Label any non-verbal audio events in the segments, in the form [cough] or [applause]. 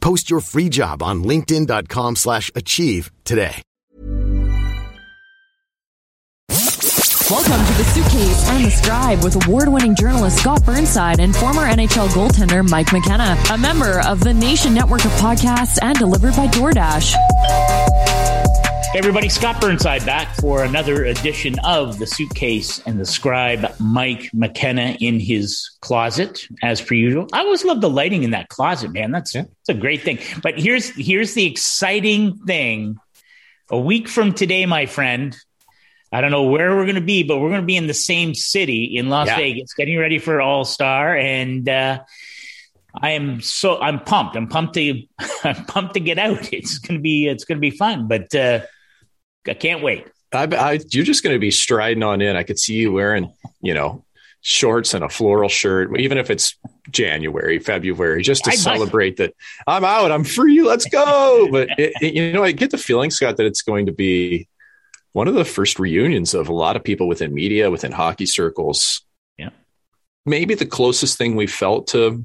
Post your free job on linkedin.com/achieve slash achieve today. Welcome to the Suitcase and the Scribe with award-winning journalist Scott Burnside and former NHL goaltender Mike McKenna, a member of the Nation Network of podcasts and delivered by DoorDash. Hey everybody, Scott Burnside back for another edition of The Suitcase and the Scribe. Mike McKenna in his closet, as per usual. I always love the lighting in that closet, man. That's, Yeah. that's a great thing. But here's here's the exciting thing. A week from today, my friend, I don't know where we're going to be, but we're going to be in the same city in Las Yeah. Vegas, getting ready for All Star, and uh, I am so I'm pumped. I'm pumped to [laughs] I'm pumped to get out. It's going to be it's to be fun, but uh, I can't wait. I, I, you're just going to be striding on in. I could see you wearing, you know, shorts and a floral shirt, even if it's January, February, just to I might. celebrate that I'm out, I'm free, let's go. But it, it- you know, I get the feeling, Scott, that it's going to be one of the first reunions of a lot of people within media, within hockey circles. Yeah. maybe the closest thing we felt to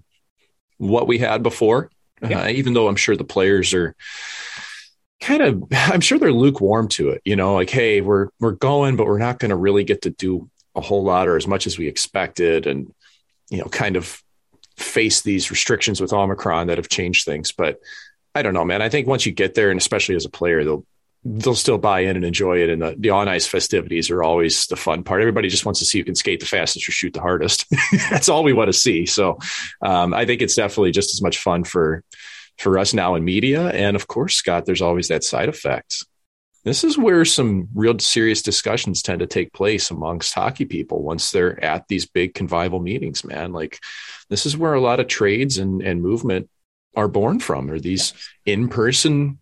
what we had before. Yeah. Uh, even though I'm sure the players are kind of i'm sure they're lukewarm to it you know like hey we're we're going but we're not going to really get to do a whole lot or as much as we expected and you know kind of face these restrictions with omicron that have changed things but i don't know man i think once you get there and especially as a player they'll they'll still buy in and enjoy it and the, the on ice festivities are always the fun part everybody just wants to see who can skate the fastest or shoot the hardest [laughs] that's all we want to see so um, i think it's definitely just as much fun for for us now in media. And of course, Scott, there's always that side effect. This is where some real serious discussions tend to take place amongst hockey people once they're at these big convivial meetings, man. Like this is where a lot of trades and, and movement are born from, or these in person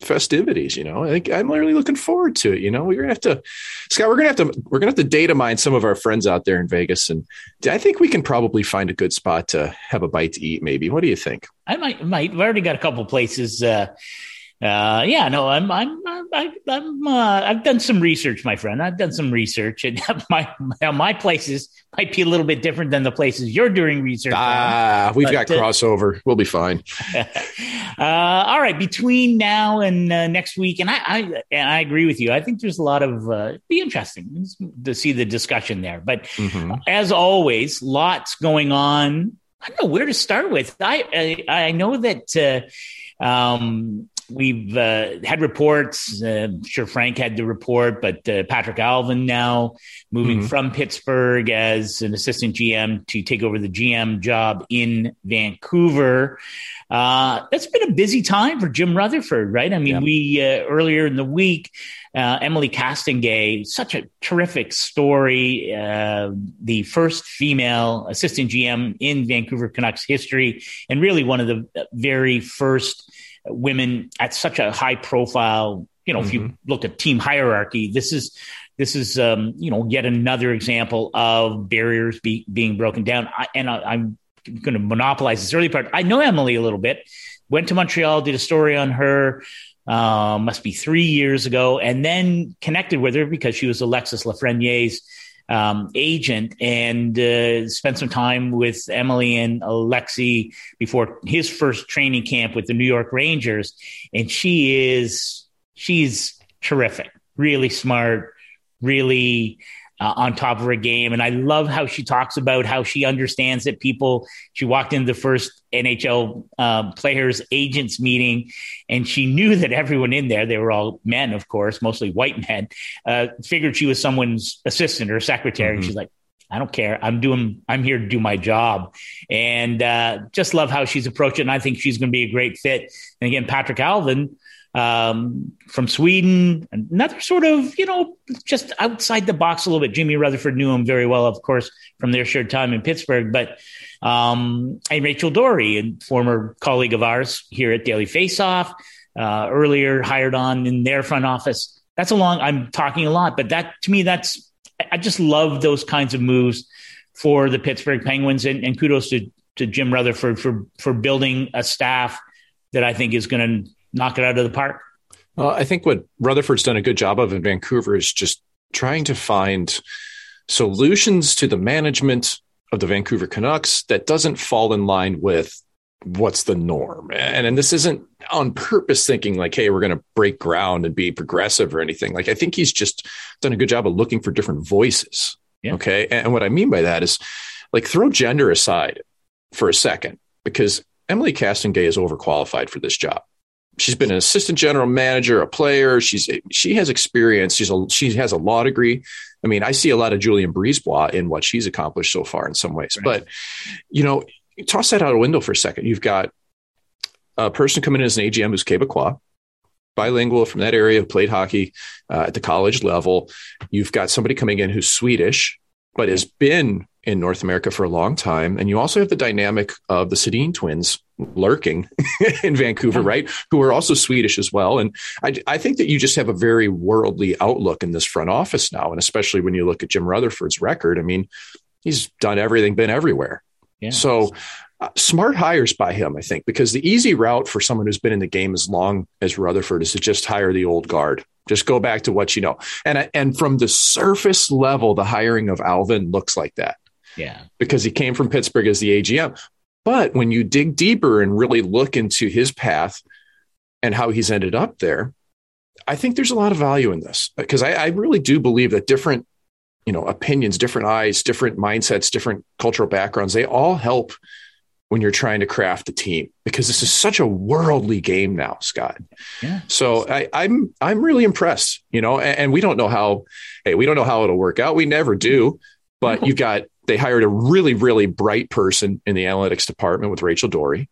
festivities. You know, I think I'm really looking forward to it. You know, we're gonna have to, Scott, we're gonna have to, we're gonna have to data mine some of our friends out there in Vegas, and I think we can probably find a good spot to have a bite to eat. Maybe. What do you think? I might, might. I've already got a couple places. Uh, uh, yeah, no, I'm, I'm, I, I'm, uh, I've done some research, my friend. I've done some research, and [laughs] my, my places might be a little bit different than the places you're doing research. on. Ah, we've But, got uh, crossover. We'll be fine. [laughs] uh, all right, between now and uh, next week, and I, I, and I agree with you. I think there's a lot of uh, be interesting to see the discussion there. But Mhm. as always, lots going on. I don't know where to start with. I I, I know that uh, um, we've uh, had reports. Uh, sure Frank had the report, but uh, Patrik Allvin now moving Mhm. from Pittsburgh as an assistant GM to take over the GM job in Vancouver. Uh, that's been a busy time for Jim Rutherford, right? I mean, Yeah. we uh, earlier in the week, uh, Emilie Castonguay, such a terrific story. Uh, the first female assistant GM in Vancouver Canucks history, and really one of the very first women at such a high profile. You know, if you look at team hierarchy, this is this is um, you know yet another example of barriers be, being broken down. I, and I, I'm going to monopolize this early part. I know Emilie a little bit. Went to Montreal, did a story on her. Uh, must be three years ago, and then connected with her because she was Alexis Lafreniere's um, agent, and uh, spent some time with Emilie and Alexi before his first training camp with the New York Rangers. And she is she's terrific, really smart, really uh, on top of her game. And I love how she talks about how she understands that people, she walked into the first NHL um, players agents meeting, and she knew that everyone in there, they were all men, of course, mostly white men, uh, figured she was someone's assistant or secretary. Mm-hmm. And she's like, I don't care. I'm doing, I'm here to do my job. And uh, just love how she's approaching. And I think she's going to be a great fit. And again, Patrik Allvin. um, from Sweden, another sort of, you know, just outside the box a little bit. Jimmy Rutherford knew him very well, of course, from their shared time in Pittsburgh. But um, and Rachel Doerrie, a former colleague of ours here at Daily Faceoff, uh, earlier hired on in their front office. That's a long. I'm talking a lot, but that to me, that's I just love those kinds of moves for the Pittsburgh Penguins, and, and kudos to to Jim Rutherford for for building a staff that I think is going to knock it out of the park. Well, I think what Rutherford's done a good job of in Vancouver is just trying to find solutions to the management of the Vancouver Canucks that doesn't fall in line with what's the norm. And, and this isn't on purpose thinking like, hey, we're going to break ground and be progressive or anything. Like, I think he's just done a good job of looking for different voices. Yeah. Okay. And, and what I mean by that is like throw gender aside for a second because Emilie Castonguay is overqualified for this job she's been an assistant general manager, a player. She's she has experience. She's a she has a law degree. I mean, I see a lot of Julien BriseBois in what she's accomplished so far in some ways. Right. But you know, toss that out a window for a second. You've got a person coming in as an AGM who's Quebecois, bilingual from that area, who played hockey uh, at the college level. You've got somebody coming in who's Swedish, but has been in North America for a long time. And you also have the dynamic of the Sedin twins lurking [laughs] in Vancouver, right? Who are also Swedish as well. And I, I, think that you just have a very worldly outlook in this front office now. And especially when you look at Jim Rutherford's record, I mean, he's done everything, been everywhere. Yeah. So uh, smart hires by him, I think, because the easy route for someone who's been in the game as long as Rutherford is to just hire the old guard. Just go back to what you know. And, and from the surface level, the hiring of Allvin looks like that. Yeah. Because he came from Pittsburgh as the AGM. But when you dig deeper and really look into his path and how he's ended up there, I think there's a lot of value in this because I, I really do believe that different, you know, opinions, different eyes, different mindsets, different cultural backgrounds, they all help when you're trying to craft a team because this is such a worldly game now, Scott. Yeah. So I, am I'm, I'm really impressed, you know, and, and, we don't know how, hey, we don't know how it'll work out. We never do, but you've got they hired a really, really bright person in the analytics department with Rachel Doerrie.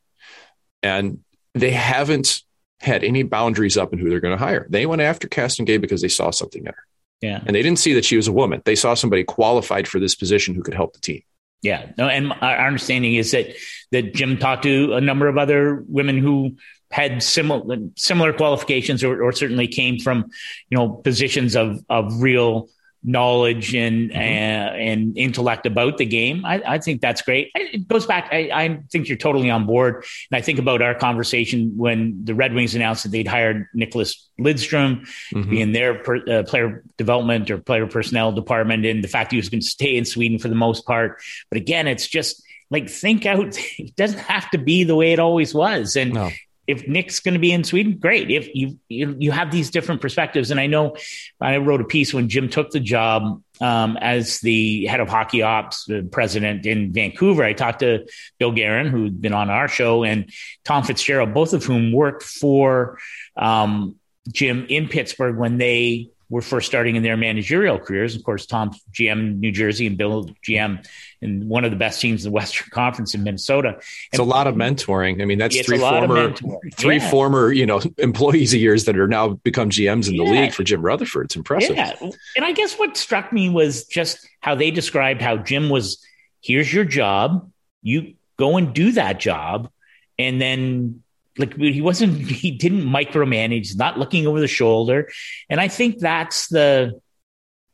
and they haven't had any boundaries up in who they're going to hire. They went after Castonguay because they saw something in her. Yeah. And they didn't see that she was a woman. They saw somebody qualified for this position who could help the team. Yeah. No, and our understanding is that that Jim talked to a number of other women who had similar similar qualifications or, or certainly came from, you know, positions of of real knowledge and mm-hmm. uh, and intellect about the game. I, I, think that's great. It goes back. I, I, think you're totally on board. And I think about our conversation when the Red Wings announced that they'd hired Nicholas Lidstrom mm-hmm. to be in their per, uh, player development or player personnel department, and the fact he was going to stay in Sweden for the most part. But again, it's just like think out. [laughs] It doesn't have to be the way it always was, and no if Nick's going to be in Sweden, great. If you, you, you have these different perspectives, and I know I wrote a piece when Jim took the job um, as the head of hockey ops president in Vancouver. I talked to Bill Guerin, who'd been on our show, and Tom Fitzgerald, both of whom worked for um, Jim in Pittsburgh when they were first starting in their managerial careers. Of course, Tom GM New Jersey and Bill GM in one of the best teams in the [laughs] Western Conference in Minnesota. And it's a lot of mentoring. I mean, that's three former three yeah. former you know [laughs] employees of yours that are now become GMs in yeah. the league for Jim Rutherford. It's impressive. Yeah, and I guess what struck me was just how they described how Jim was. Here's your job. You go and do that job, and then like he wasn't [laughs] he didn't micromanage not looking over the shoulder and i think that's the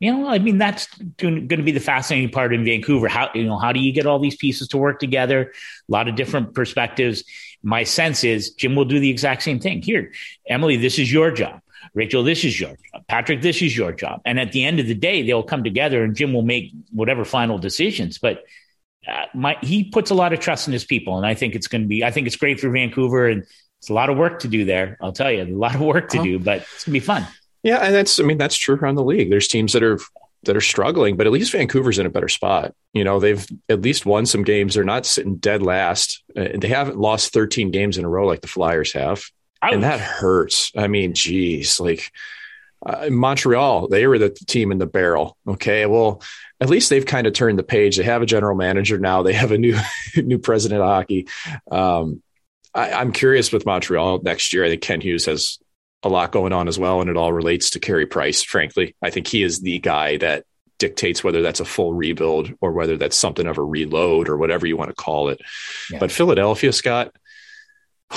you know i mean that's going to be the fascinating part in vancouver how you know how do you get all these pieces to work together a lot of different perspectives my sense is jim will do the exact same thing here emilie this is your job Rachel, this is your job. Patrik, this is your job. And at the end of the day, they'll come together and Jim will make whatever final decisions. But uh, my, he puts a lot of trust in his people, and I think it's going to be. I think it's great for Vancouver, and it's a lot of work to do there. I'll tell you, a lot of work to do, but it's gonna be fun. Yeah, and that's I mean that's true around the league. There's teams that are that are struggling, but at least Vancouver's in a better spot. You know, they've at least won some games. They're not sitting dead last. Uh, they haven't lost 13 games in a row like the Flyers have. Ouch. And that hurts. I mean, geez, like uh, Montreal, they were the team in the barrel. Okay. Well, at least they've kind of turned the page. They have a general manager now. They have a new, [laughs] new president of hockey. Um, I, I'm curious with Montreal next year. I think Kent Hughes has a lot going on as well, and it all relates to Carey Price. Frankly, I think he is the guy that dictates whether that's a full rebuild or whether that's something of a reload or whatever you want to call it. Yeah. But Philadelphia, Scott,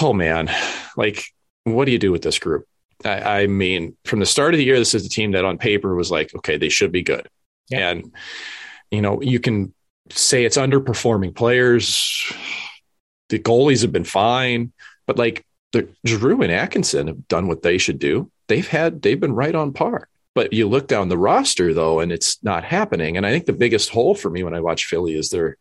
oh man, like what do you do with this group? I, I, mean, from the start of the year, this is a team that on paper was like, okay, they should be good. Yeah. And, you know, you can say it's underperforming players. The goalies have been fine, but like the Giroux and Atkinson have done what they should do. They've had, they've been right on par. But you look down the roster though, and it's not happening. And I think the biggest hole for me when I watch Philly is they're,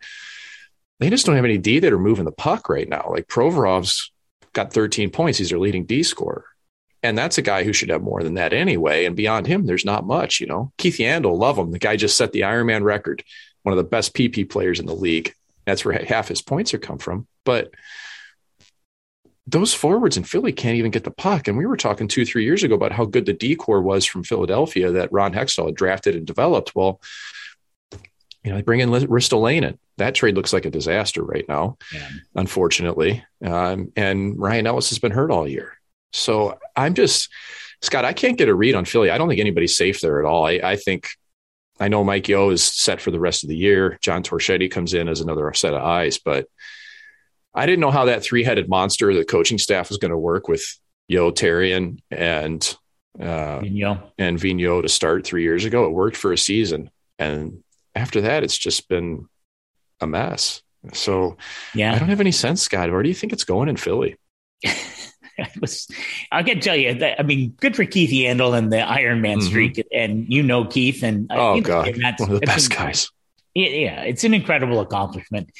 they just don't have any D that are moving the puck right now. Like Provorov's got 13 points. He's their leading D scorer. And that's a guy who should have more than that anyway. And beyond him, there's not much, you know. Keith Yandle, love him. The guy just set the Ironman record, one of the best PP players in the league. That's where half his points are come from. But those forwards in Philly can't even get the puck. And we were talking two, three years ago about how good the D corps was from Philadelphia that Ron Hextall had drafted and developed. Well, you know, they bring in Ristolainen. That trade looks like a disaster right now, yeah. unfortunately. Um, and Ryan Ellis has been hurt all year. So I'm just, Scott, I can't get a read on Philly. I don't think anybody's safe there at all. I, I think, I know Mike Yeo is set for the rest of the year. John Torchetti comes in as another set of eyes, but I didn't know how that three headed monster, the coaching staff was going to work with Yeo, Therrien, and uh, Vigneault. and Vigneault to start three years ago. It worked for a season. And after that, it's just been a mess. So yeah, I don't have any sense, Scott. Where do you think it's going in Philly? [laughs] was, I can tell you that. I mean, good for Keith Yandle and the Iron Man mm-hmm. streak, and you know Keith, and oh god, that's one of the best guys. Yeah, it's an incredible accomplishment.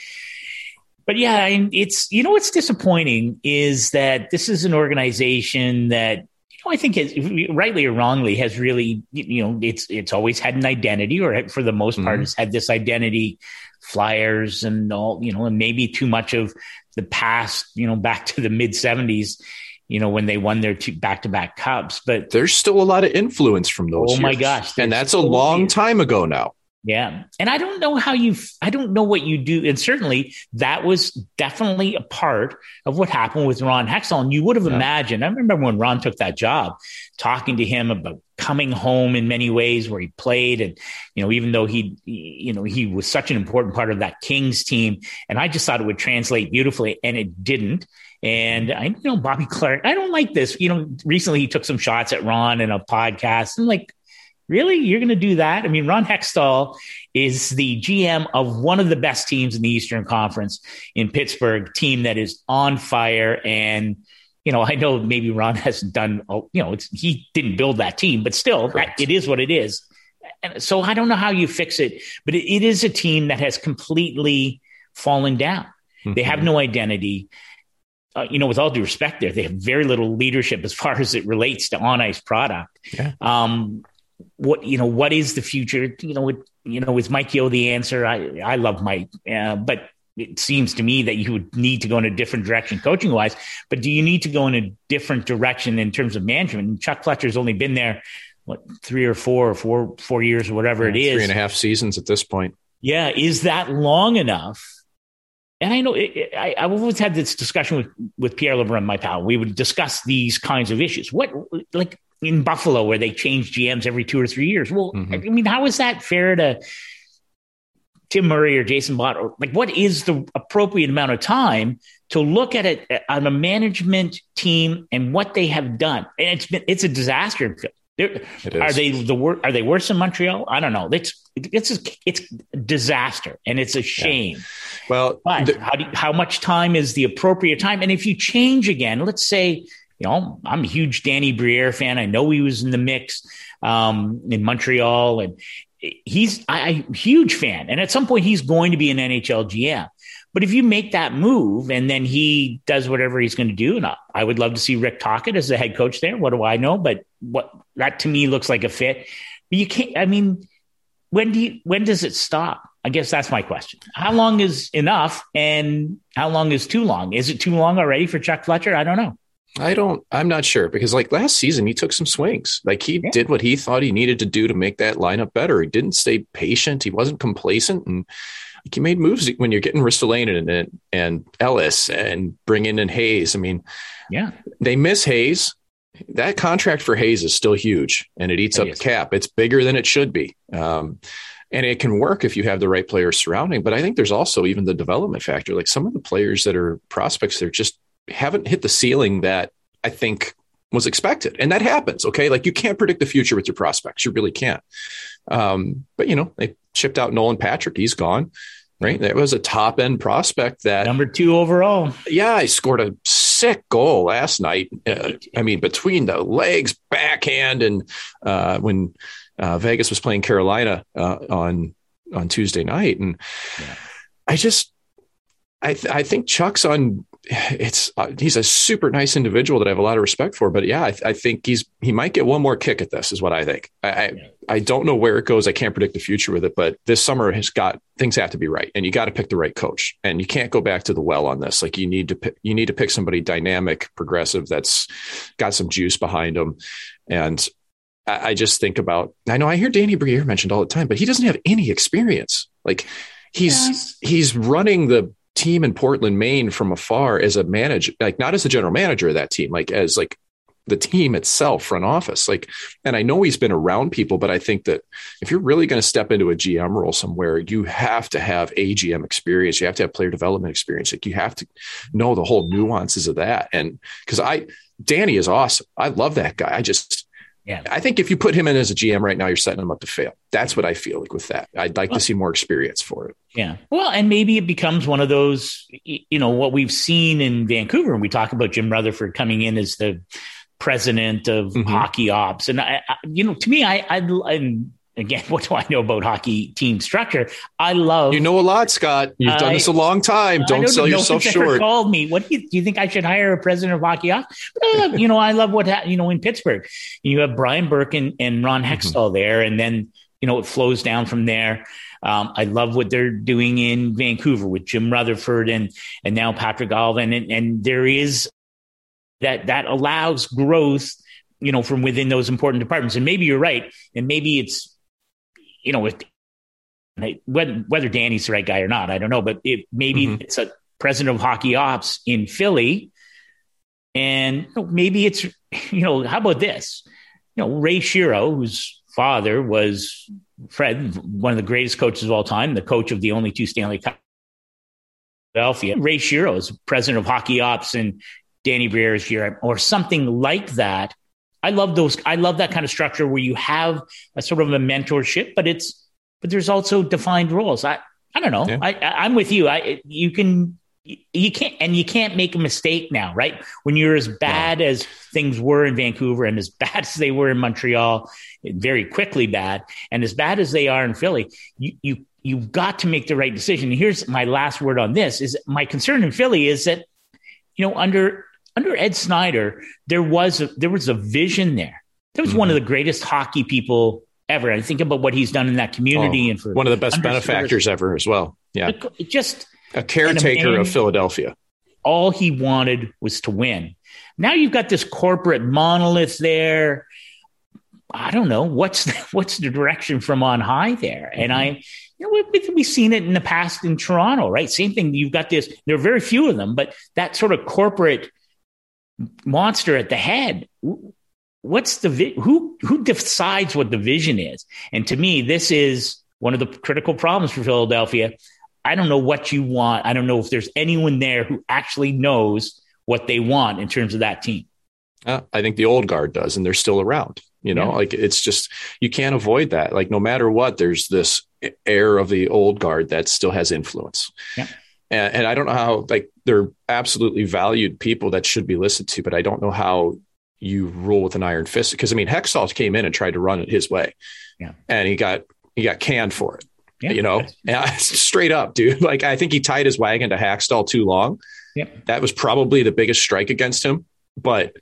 But yeah, it's you know what's disappointing is that this is an organization that you know I think has, rightly or wrongly has really you know it's it's always had an identity, or for the most part, mm-hmm. has had this identity flyers and all you know, and maybe too much of the past, you know, back to the mid 70s, you know, when they won their two back to back cups. But there's still a lot of influence from those. Oh years. my gosh. And that's a long time ago now. Yeah. And I don't know how you, I don't know what you do. And certainly that was definitely a part of what happened with Ron Hextall. And you would have yeah. imagined, I remember when Ron took that job, talking to him about coming home in many ways where he played. And, you know, even though he, you know, he was such an important part of that Kings team. And I just thought it would translate beautifully and it didn't. And I you know Bobby Clarke, I don't like this. You know, recently he took some shots at Ron in a podcast. and like, Really? You're going to do that? I mean, Ron Hextall is the GM of one of the best teams in the Eastern Conference in Pittsburgh, team that is on fire. And, you know, I know maybe Ron hasn't done, you know, he didn't build that team, but still, that, it is what it is. And so I don't know how you fix it, but it, it is a team that has completely fallen down. Mm-hmm. They have mm-hmm. no identity. Uh, you know, with all due respect, there they have very little leadership as far as it relates to on ice product. Yeah. Um, what you know what is the future you know it, you know is mike Yeo the answer i i love mike uh, but it seems to me that you would need to go in a different direction coaching wise but do you need to go in a different direction in terms of management and chuck fletcher's only been there what three or four or four four years or whatever yeah, it is three and a half seasons at this point yeah is that long enough and I know it, it, I, have always had this discussion with, with Pierre LeBrun, my pal. We would discuss these kinds of issues. What, like, in Buffalo where they change GMs every two or three years. Well, mm-hmm. I mean, how is that fair to Tim Murray or Jason Bott? Or like, what is the appropriate amount of time to look at it on a management team and what they have done? And it's been it's a disaster. Are they the wor- Are they worse than Montreal? I don't know. It's it's a, it's disaster and it's a shame. Yeah. Well, the- how do how much time is the appropriate time? And if you change again, let's say you know, I'm a huge Danny Briere fan. I know he was in the mix um, in Montreal, and he's I, a huge fan. And at some point, he's going to be an NHL GM. But if you make that move and then he does whatever he's going to do, and I, I would love to see Rick Tocchet as the head coach there. What do I know? But what that to me looks like a fit. But you can't. I mean, when do you, when does it stop? I guess that's my question. How long is enough, and how long is too long? Is it too long already for Chuck Fletcher? I don't know. I don't, I'm not sure because like last season, he took some swings. Like he yeah. did what he thought he needed to do to make that lineup better. He didn't stay patient. He wasn't complacent. And he made moves when you're getting Ristolainen and, and Ellis and bringing in Hayes. I mean, yeah, they miss Hayes. That contract for Hayes is still huge and it eats it up is. the cap. It's bigger than it should be. Um, and it can work if you have the right players surrounding. But I think there's also even the development factor. Like some of the players that are prospects, they're just haven't hit the ceiling that I think was expected. And that happens. Okay. Like you can't predict the future with your prospects. You really can't. Um, but you know, they chipped out Nolan Patrick. He's gone. Right. That was a top end prospect that number two overall. Yeah. I scored a sick goal last night. Uh, I mean, between the legs, backhand, and uh, when uh, Vegas was playing Carolina uh, on on Tuesday night. And yeah. I just, I, th- I think Chuck's on it's uh, he's a super nice individual that I have a lot of respect for. But yeah, I, I think he's he might get one more kick at this, is what I think. I, I, I don't know where it goes. I can't predict the future with it, but this summer has got things have to be right, and you got to pick the right coach, and you can't go back to the well on this. Like you need to pick, you need to pick somebody dynamic, progressive, that's got some juice behind them, and. I, I just think about. I know I hear Danny Briere mentioned all the time, but he doesn't have any experience. Like he's yes. he's running the team in Portland, Maine from afar as a manager, like not as a general manager of that team, like as like the team itself, front office. Like, and I know he's been around people, but I think that if you're really going to step into a GM role somewhere, you have to have AGM experience. You have to have player development experience. Like you have to know the whole nuances of that. And because I, Danny is awesome. I love that guy. I just, yeah. I think if you put him in as a GM right now, you're setting him up to fail. That's what I feel like with that. I'd like well, to see more experience for it. Yeah. Well, and maybe it becomes one of those, you know, what we've seen in Vancouver. And we talk about Jim Rutherford coming in as the president of mm-hmm. hockey ops. And I, I, you know, to me, I, I, I'm, again, [laughs] what do I know about hockey team structure? I love. You know a lot, Scott. You've done this a long time. Don't, sell yourself short. Called me. What do you, do you think I should hire a president of hockey? Uh, you know, I love what ha- you know in Pittsburgh. You have Brian Burke and, and Ron mm-hmm. Hextall mm-hmm. there, and then you know it flows down from there. Um, I love what they're doing in Vancouver with Jim Rutherford and and now Patrik Allvin, and, and there is that that allows growth you know, from within those important departments. And maybe you're right. And maybe it's you know, with whether, whether Danny's the right guy or not, I don't know, but it, maybe mm-hmm. it's a president of hockey ops in Philly. And maybe it's, [laughs] you know, how about this? You know, Ray Shero, whose father was Fred, one of the greatest coaches of all time, the coach of the only two Stanley Cup. Philadelphia. Ray Shero is president of hockey ops and Danny Briere is here, or something like that. I love those. I love that kind of structure where you have a sort of a mentorship, but it's but there's also defined roles. I I don't know. Yeah. I, I am with you. I you can you can't and you can't make a mistake now, right? When you're as bad yeah. as things were in Vancouver and as [laughs] bad as they were in Montreal, very quickly bad, and as bad as they are in Philly, you you you've got to make the right decision. And here's my last word on this: is my concern in Philly is that you know under under Ed Snider, there was a, there was a vision there. There was mm-hmm. one of mm-hmm. the greatest hockey people ever. I think about what he's done in that community oh, and for one of the best benefactors ever as well. Yeah, just a caretaker of Philadelphia. All he wanted was to win. Now you've got this corporate monolith there. I don't know what's the, [laughs] what's the direction from on high there, and mm-hmm. I you know, we, we've seen it in the past in Toronto, right? Same thing. You've got this. There are very few of them, but that sort of corporate monster at the head. What's the vi- who who decides what the vision is? And to me, this is one of the critical problems for Philadelphia. I don't know what you want. I don't know if there's anyone there who actually knows what they want in terms of that team. Uh, I think the old guard does, and they're still around. You know, yeah. like it's just you can't avoid that. Like no matter what, there's this air of the old guard that still has influence. Yeah. And, and I don't know how like they're absolutely valued people that should be listened to, but I don't know how you rule with an iron fist. Because I mean, Hextall came in and tried to run it his way, yeah, and he got he got canned for it. Yeah, you know, [laughs] straight up, dude. Like I think he tied his wagon to Hakstol too long. Yeah, that was probably the biggest strike against him. But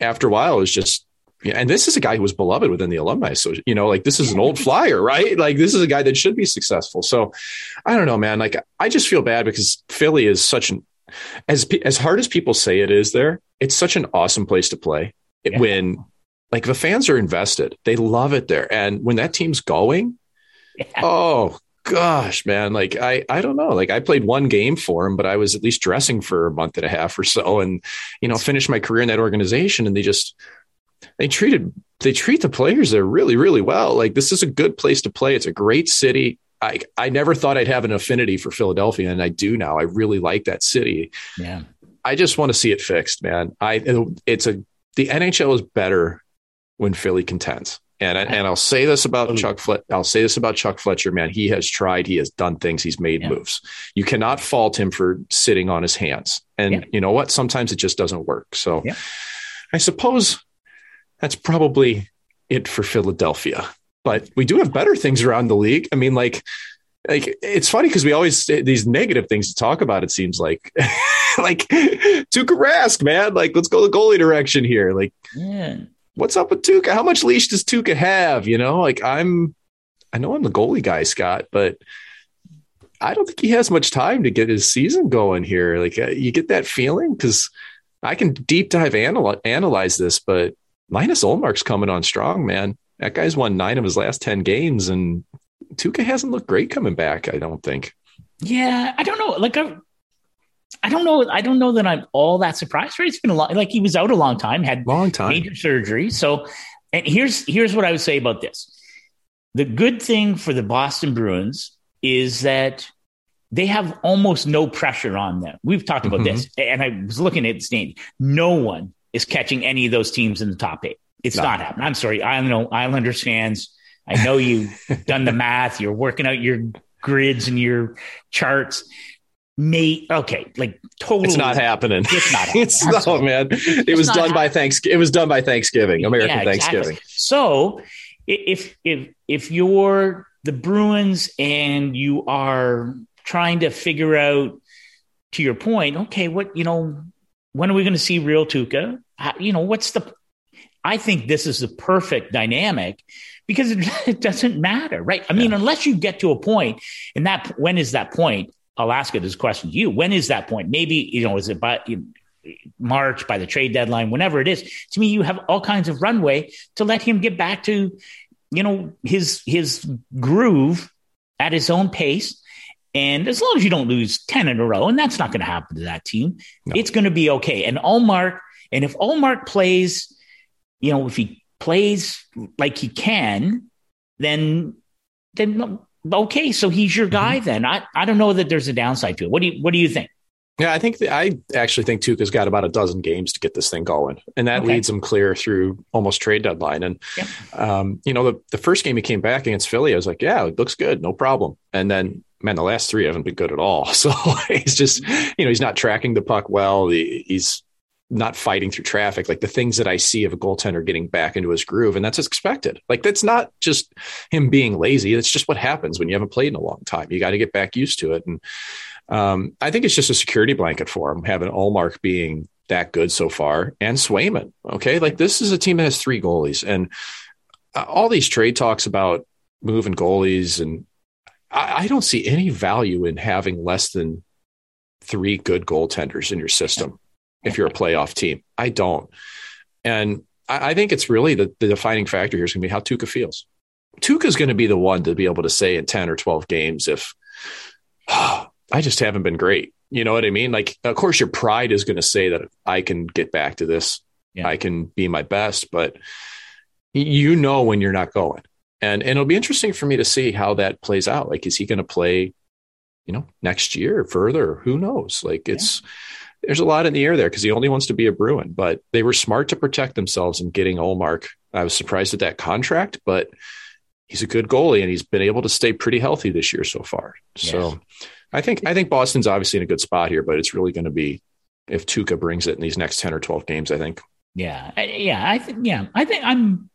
after a while, it was just Yeah, and this is a guy who was beloved within the alumni. So, you know, like this is an old [laughs] flyer, right? Like this is a guy that should be successful. So, I don't know, man. Like I just feel bad because Philly is such an as as hard as people say it is there, it's such an awesome place to play. Yeah. When like the fans are invested, they love it there. And when that team's going, yeah. oh gosh, man, like I I don't know. Like I played one game for him, but I was at least dressing for a month and a half or so and you know, finished my career in that organization and they just they treated they treat the players there really really well. Like this is a good place to play. It's a great city. I I never thought I'd have an affinity for Philadelphia, and I do now. I really like that city. Yeah. I just want to see it fixed, man. I it's a the NHL is better when Philly contends. And and I'll say this about Chuck Flet- I'll say this about Chuck Fletcher, man. He has tried, he has done things, he's made yeah. moves. You cannot fault him for sitting on his hands. And yeah. you know what? Sometimes it just doesn't work. So yeah. I suppose that's probably it for Philadelphia. But we do have better things around the league. I mean, like, like it's funny because we always these negative things to talk about. It seems like, [laughs] like Tuukka Rask, man. Like, let's go the goalie direction here. Like, yeah. what's up with Tuukka? How much leash does Tuukka have? You know, like I'm, I know I'm the goalie guy, Scott, but I don't think he has much time to get his season going here. Like, uh, you get that feeling because I can deep dive analyze, analyze this, but Linus Ullmark's coming on strong, man. That guy's won nine of his last 10 games, and Tuukka hasn't looked great coming back, I don't think. Yeah, I don't know. Like, I, I don't know. I don't know that I'm all that surprised. Right? It's been a long, like he was out a long time, had long time major surgery. So, and here's here's what I would say about this: the good thing for the Boston Bruins is that they have almost no pressure on them. We've talked about mm-hmm. this, and I was looking at the standings. No one is catching any of those teams in the top eight. It's no. not happening. I'm sorry. I know Islanders fans. I know you've [laughs] done the math. You're working out your grids and your charts. May okay, like totally. It's not happening. It's not. [laughs] Happening. it's not, man. It it's was done happening. by Thanksgiving. It was done by Thanksgiving, American yeah, exactly. Thanksgiving. So, if if if you're the Bruins and you are trying to figure out, to your point, okay, what you know, when are we going to see real Tuukka? You know, what's the, I think this is the perfect dynamic because it, [laughs] it doesn't matter, right? I mean, unless you get to a point, and that, when is that point? I'll ask it this question to you. When is that point? Maybe, you know, is it by you March, by the trade deadline, whenever it is? To me, you have all kinds of runway to let him get back to, you know, his, his groove at his own pace. And as long as you don't lose 10 in a row, and that's not going to happen to that team, no. it's going to be okay. And Ullmark and if Ullmark plays, you know, if he plays like he can, then then okay, so he's your guy. Mm-hmm. Then I I don't know that there's a downside to it. What do you What do you think? Yeah, I think the, I actually think Tuukka's got about a dozen games to get this thing going, and that okay. leads him clear through almost trade deadline. And yep. um, you know, the, the first game he came back against Philly, I was like, yeah, it looks good, no problem. And then, man, the last three haven't been good at all. [laughs] So he's just, you know, he's not tracking the puck well. He, he's not fighting through traffic, like the things that I see of a goaltender getting back into his groove. And that's expected. Like that's not just him being lazy. It's just what happens when you haven't played in a long time. You got to get back used to it. And um, I think it's just a security blanket for him, having Ullmark being that good so far and Swayman. Okay. Like this is a team that has three goalies and uh, all these trade talks about moving goalies. And I, I don't see any value in having less than three good goaltenders in your system if you're a playoff team. I don't. And I, I think it's really the, the defining factor here is going to be how Tuukka feels. Tuukka is going to be the one to be able to say in 10 or 12 games if oh, I just haven't been great. You know what I mean? Like, of course, your pride is going to say that I can get back to this. Yeah. I can be my best, but you know when you're not going. And, and it'll be interesting for me to see how that plays out. Like, is he going to play, you know, next year further? Who knows? Like, it's, yeah there's a lot in the air there because he only wants to be a Bruin, but they were smart to protect themselves in getting Ullmark. I was surprised at that contract, but he's a good goalie and he's been able to stay pretty healthy this year so far. Yes. So I think I think Boston's obviously in a good spot here, but it's really going to be if Tuukka brings it in these next 10 or 12 games, I think. Yeah. Yeah. I think, yeah, I think I'm,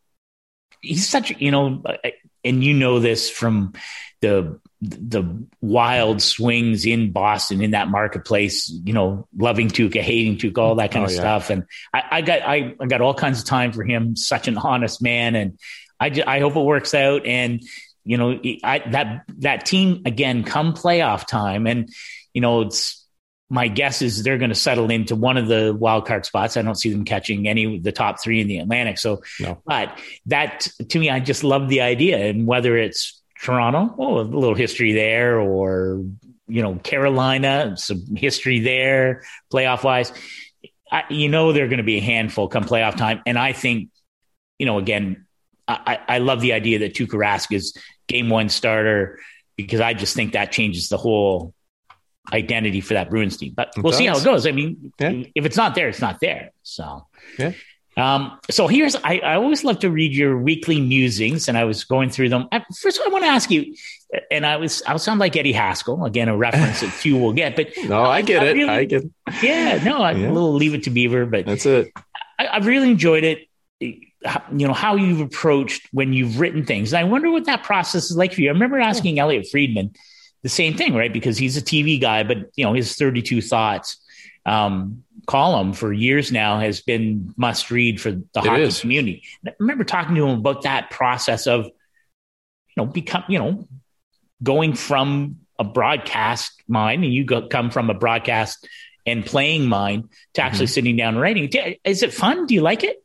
he's such, you know, uh, and you know this from the the wild swings in Boston in that marketplace, you know, loving Tuukka, hating Tuukka, all that kind oh, of yeah. stuff. And I, I got I, I, got all kinds of time for him. Such an honest man, and I I hope it works out. And you know, I, that that team again come playoff time, and you know, it's my guess is they're going to settle into one of the wild card spots. I don't see them catching any of the top three in the Atlantic. So, no. but that to me, I just love the idea, and whether it's Toronto, oh, a little history there, or you know, Carolina, some history there, playoff wise. I, you know, they're going to be a handful come playoff time, and I think, you know, again, I, I love the idea that Tuukka Rask is game one starter because I just think that changes the whole identity for that Bruins team. But we'll see how it goes. I mean, yeah. if it's not there, it's not there. So, yeah. Um, so here's I, I, always love to read your weekly musings, and I was going through them. I, first, I want to ask you, and I was I'll sound like Eddie Haskell again, a reference that few will get, but [laughs] no, I get I, it. Really, I get. It. Yeah, no, I, yeah. a little Leave It to Beaver, but that's it. I, I've really enjoyed it. You know how you've approached when you've written things, and I wonder what that process is like for you. I remember asking yeah. Elliotte Friedman the same thing, right? Because he's a TV guy, but you know his thirty-two thoughts um, column for years now has been must read for the it hockey is. community. I remember talking to him about that process of, you know, become, you know, going from a broadcast mind and you go, come from a broadcast and playing mind to actually mm-hmm. sitting down and writing. Is it fun? Do you like it?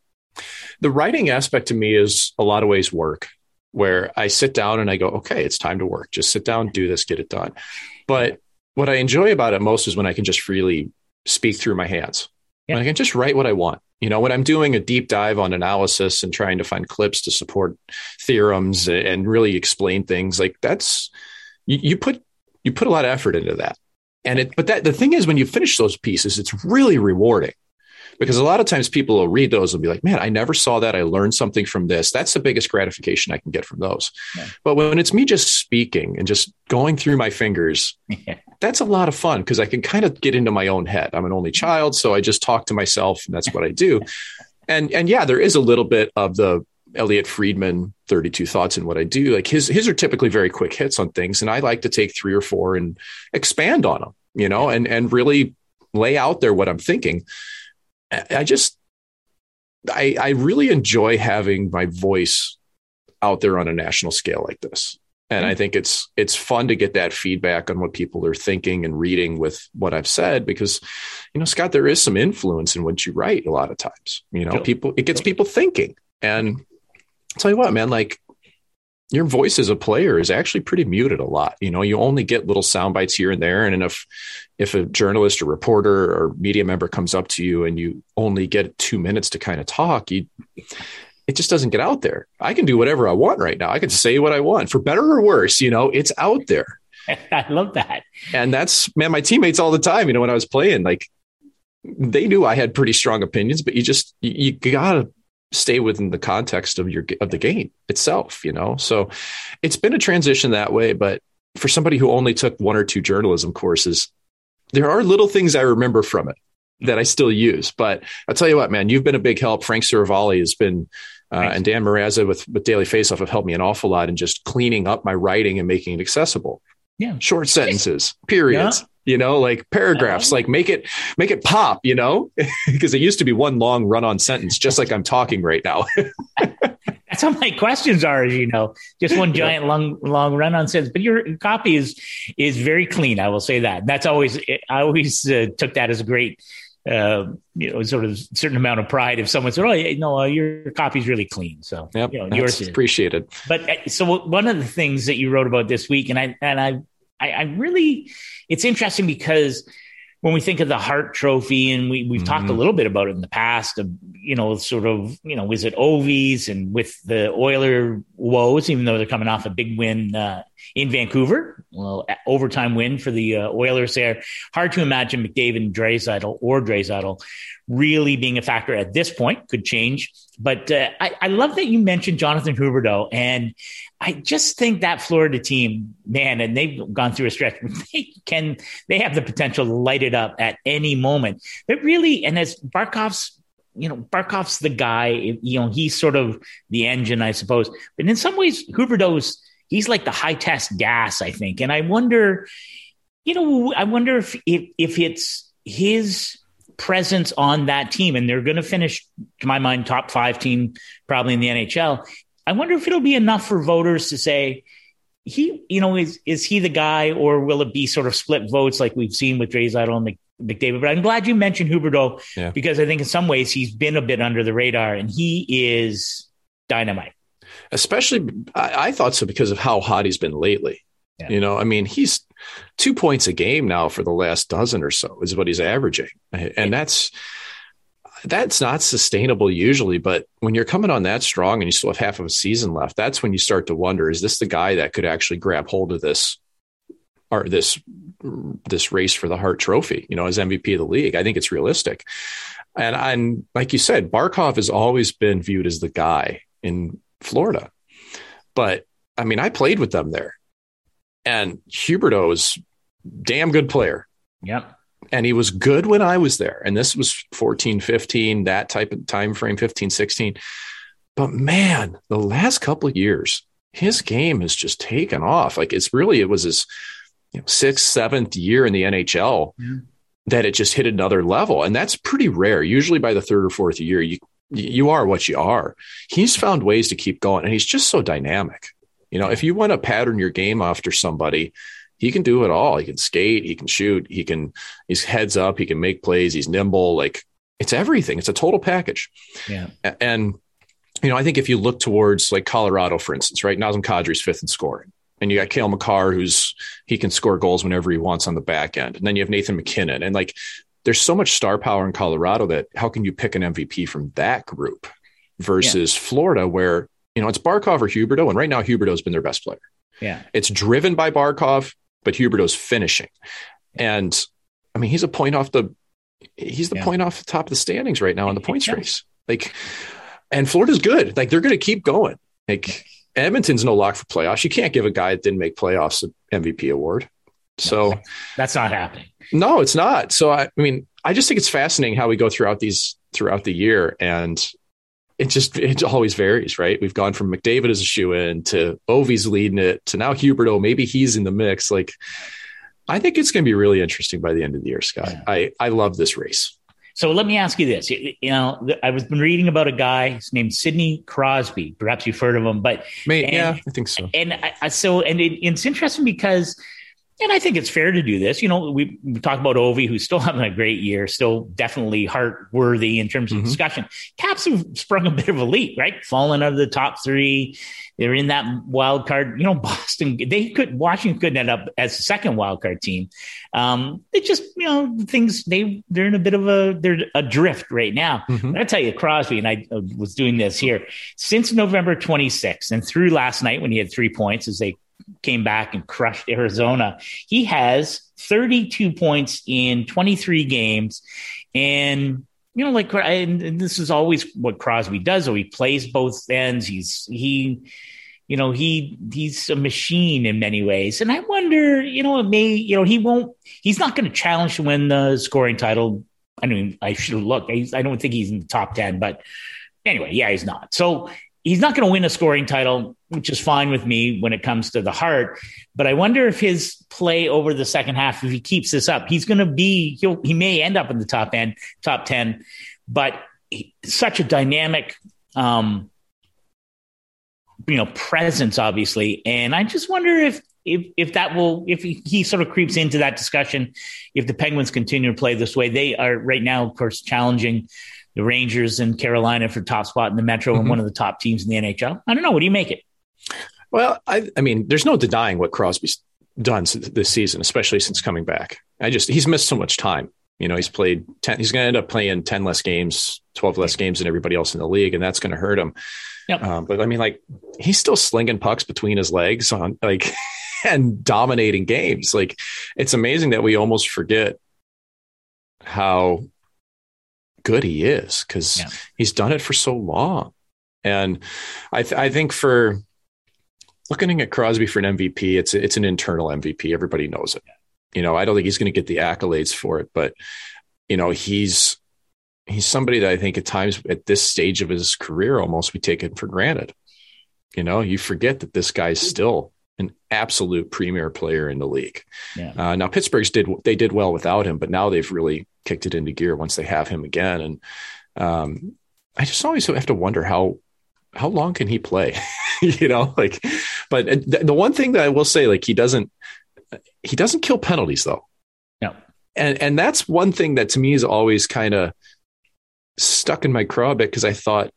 The writing aspect to me is a lot of ways work where I sit down and I go, okay, it's time to work. Just sit down, do this, get it done. But what I enjoy about it most is when I can just freely speak through my hands. Yeah. I can just write what I want. You know, when I'm doing a deep dive on analysis and trying to find clips to support theorems and really explain things, like that's you, you put you put a lot of effort into that. And it, but that the thing is, when you finish those pieces, it's really rewarding because a lot of times people will read those and be like, man, I never saw that. I learned something from this. That's the biggest gratification I can get from those. Yeah. But when it's me just speaking and just going through my fingers, [laughs] yeah. that's a lot of fun because I can kind of get into my own head. I'm an only child, so I just talk to myself and that's what I do. [laughs] and and yeah, there is a little bit of the Elliotte Friedman 32 thoughts in what I do. Like his his are typically very quick hits on things and I like to take 3 or 4 and expand on them, you know, and and really lay out there what I'm thinking. I just I, I really enjoy having my voice out there on a national scale like this. And I mm-hmm. think it's it's fun to get that feedback on what people are thinking and reading with what I've said because, you know, Scott, there is some influence in what you write a lot of times. You know, people it gets people thinking. And I'll tell you what, man, like your voice as a player is actually pretty muted a lot. You know, you only get little sound bites here and there. And if if a journalist or reporter or media member comes up to you and you only get two minutes to kind of talk, you it just doesn't get out there. I can do whatever I want right now. I can say what I want for better or worse. You know, it's out there. [laughs] I love that. And that's man, my teammates all the time. You know, when I was playing, like they knew I had pretty strong opinions, but you just you, you gotta stay within the context of your of the game itself you know so it's been a transition that way but for somebody who only took one or two journalism courses there are little things i remember from it that i still use but i'll tell you what man you've been a big help frank Seravalli has been uh, and Dan Marrazza with, with Daily Faceoff have helped me an awful lot in just cleaning up my writing and making it accessible. Yeah. Short sentences, periods. Yeah you know like paragraphs like make it make it pop you know [laughs] because it used to be one long run on sentence just like i'm talking right now [laughs] that's how my questions are as you know just one giant yeah. long long run on sentence but your copy is is very clean i will say that that's always i always uh, took that as a great uh, you know, sort of certain amount of pride if someone said, "Oh, you know, uh, your copy's really clean." So, yep, you know, yours is appreciated. But uh, so one of the things that you wrote about this week, and I and I I, I really, it's interesting because when we think of the Hart Trophy, and we we've mm-hmm. talked a mm-hmm. little bit about it in the past, of you know, sort of you know, is it Ovies and with the Oiler woes, even though they're coming off a big win uh, in Vancouver, well, overtime win for the uh, Oilers there. Hard to imagine McDavid and Draisaitl or Draisaitl really being a factor at this point. Could change, but uh, I, I love that you mentioned Jonathan Huberdeau and I just think that Florida team, man, and they've gone through a stretch. [laughs] They can, they have the potential to light it up at any moment. But really, and as Barkov's, you know, Barkov's the guy. You know, he's sort of the engine, I suppose. But in some ways, Huberdeau's he's like the high test gas, I think. And I wonder, you know, I wonder if if, if it's his presence on that team, and they're going to finish, to my mind, top five team probably in the NHL. I wonder if it'll be enough for voters to say he, you know, is is he the guy, or will it be sort of split votes like we've seen with Draisaitl and McDavid? But I'm glad you mentioned Huberdeau yeah. because I think in some ways he's been a bit under the radar, and he is dynamite. Especially, I, I thought so because of how hot he's been lately. Yeah. You know, I mean, he's two points a game now for the last dozen or so is what he's averaging, and that's that's not sustainable usually. But when you're coming on that strong and you still have half of a season left, that's when you start to wonder: is this the guy that could actually grab hold of this or this this race for the Hart Trophy? You know, as MVP of the league, I think it's realistic. And and like you said, Barkov has always been viewed as the guy in Florida, but I mean, I played with them there and Huberdeau is damn good player. Yep. And he was good when I was there. And this was 14, 15, that type of time frame, 15, 16. But man, the last couple of years, his game has just taken off. Like it's really, it was his you know, sixth, seventh year in the NHL yeah. that it just hit another level. And that's pretty rare. Usually by the third or fourth year, you you are what you are. He's found ways to keep going and he's just so dynamic. You know, if you want to pattern your game after somebody, he can do it all. He can skate, he can shoot, he can, he's heads up, he can make plays, he's nimble. Like it's everything. It's a total package. Yeah. And, you know, I think if you look towards like Colorado, for instance, right? Nazem Kadri's fifth in scoring. And you got Cale Makar, who's he can score goals whenever he wants on the back end. And then you have Nathan MacKinnon. And like there's so much star power in Colorado that how can you pick an MVP from that group versus yeah. Florida, where you know, it's Barkov or Huberdeau, and right now Huberdeau's been their best player. Yeah, it's driven by Barkov, but Huberdeau's finishing, and I mean he's a point off the he's the yeah. point off the top of the standings right now in the points yeah. race. Like, and Florida's good. Like they're going to keep going. Like Edmonton's no lock for playoffs. You can't give a guy that didn't make playoffs an MVP award. So no, that's not happening. No, it's not. So I, I mean, I just think it's fascinating how we go throughout these throughout the year, and it just it always varies, right? We've gone from McDavid as a shoe in to Ovi's leading it to now Huberdeau. Maybe he's in the mix. Like, I think it's going to be really interesting by the end of the year, Scott. Yeah. I I love this race. So let me ask you this: you know, I was been reading about a guy named Sidney Crosby. Perhaps you've heard of him, but and, yeah, I think so. And I, so, and it, it's interesting because and I think it's fair to do this. You know, we, we talk about Ovi, who's still having a great year, still definitely Hart worthy in terms of mm-hmm. discussion. Caps have sprung a bit of a leak, right? Fallen out of the top three. They're in that wild card. You know, [laughs] Boston, they could, Washington couldn't end up as a second wild card team. Um, it just, you know, things, they, they're in a bit of a, they're adrift right now. Mm-hmm. I tell you, Crosby, and I was doing this here since November 26th and through last night when he had three points as they came back and crushed Arizona. He has 32 points in 23 games. And, you know, like, and this is always what Crosby does, So He plays both ends. He's, he, you know, he, he's a machine in many ways. And I wonder, you know, it may, you know, he won't, he's not going to challenge to win the scoring title. I mean, I should look. I don't think he's in the top 10, but anyway, yeah, he's not. So he's not going to win a scoring title, which is fine with me when it comes to the Hart. But I wonder if his play over the second half, if he keeps this up, he's going to be, he'll, he may end up in the top end, top 10, but he, such a dynamic, um, you know, presence, obviously. And I just wonder if, if, if that will, if he, he sort of creeps into that discussion, if the Penguins continue to play this way, they are right now, of course, challenging the Rangers and Carolina for top spot in the Metro mm-hmm. and one of the top teams in the NHL. I don't know. What do you make it? Well, I, I mean, there's no denying what Crosby's done this season, especially since coming back. I just he's missed so much time. You know, he's played ten. He's going to end up playing ten less games, twelve less games than everybody else in the league, and that's going to hurt him. Yep. Um, but I mean, like he's still slinging pucks between his legs on like [laughs] and dominating games. Like it's amazing that we almost forget how good he is because yeah. he's done it for so long. And I, th- I think for looking at Crosby for an MVP, it's it's an internal MVP. Everybody knows it. You know, I don't think he's going to get the accolades for it, but you know, he's he's somebody that I think at times at this stage of his career, almost we take it for granted. You know, you forget that this guy's still an absolute premier player in the league. Yeah. Uh, now Pittsburgh's did they did well without him, but now they've really kicked it into gear once they have him again. And um, I just always have to wonder how how long can he play? [laughs] you know, like, but the, the one thing that I will say, like, he doesn't he doesn't kill penalties though. No. And and that's one thing that to me is always kind of stuck in my craw a bit because I thought,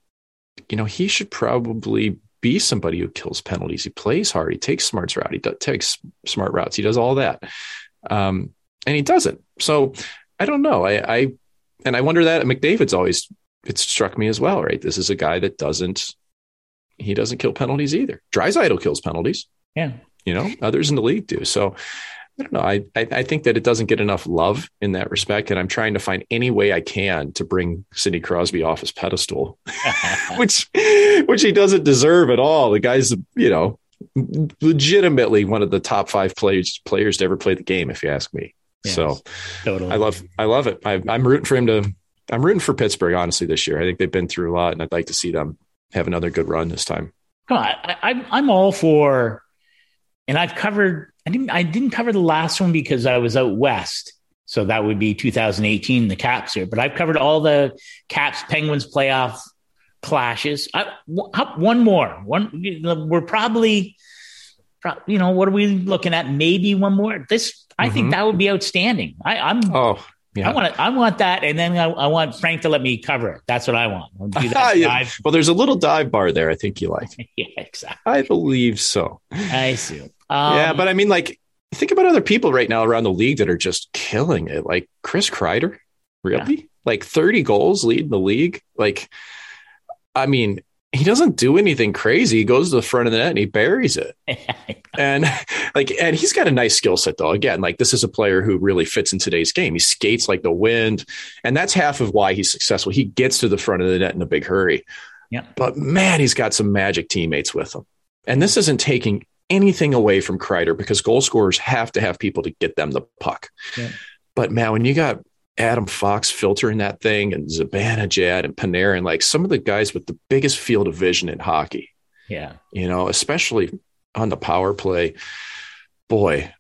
you know, he should probably be somebody who kills penalties. He plays hard. He takes smarts route. He takes smart routes. He does all that, um, and he doesn't. So I don't know. I, I and I wonder that McDavid's always it struck me as well. Right, this is a guy that doesn't he doesn't kill penalties either. Draisaitl kills penalties. Yeah, you know others in the league do. So I don't know. I, I, I think that it doesn't get enough love in that respect, and I'm trying to find any way I can to bring Sidney Crosby off his pedestal, [laughs] which which he doesn't deserve at all. The guy's you know legitimately one of the top five players players to ever play the game, if you ask me. Yes, so totally. I love I love it. I, I'm rooting for him to. I'm rooting for Pittsburgh honestly this year. I think they've been through a lot, and I'd like to see them have another good run this time. I, I, I'm all for, and I've covered I didn't I didn't cover the last one because I was out west. So that would be 2018, the Caps here. But I've covered all the Caps Penguins playoff clashes. I, one more. One we're probably, you know, what are we looking at? Maybe one more. This I mm-hmm. think that would be outstanding. I, I, am Oh, yeah. I want I want that, and then I, I, want Frank to let me cover it. That's what I want. [laughs] yeah. Well, there's a little dive bar there. I think you like. [laughs] yeah, exactly. I believe so. I see. Um, yeah, but I mean, like, think about other people right now around the league that are just killing it. Like Chris Kreider, really? Yeah. Like 30 goals leading the league. Like, I mean, he doesn't do anything crazy. He goes to the front of the net and he buries it. [laughs] and like, and he's got a nice skill set though. Again, like this is a player who really fits in today's game. He skates like the wind, and that's half of why he's successful. He gets to the front of the net in a big hurry. Yeah. But man, he's got some magic teammates with him. And this isn't taking anything away from Kreider because goal scorers have to have people to get them the puck. Yeah. But man, when you got Adam Fox filtering that thing and Zibanejad and Panarin, like some of the guys with the biggest field of vision in hockey. Yeah. You know, especially on the power play. Boy,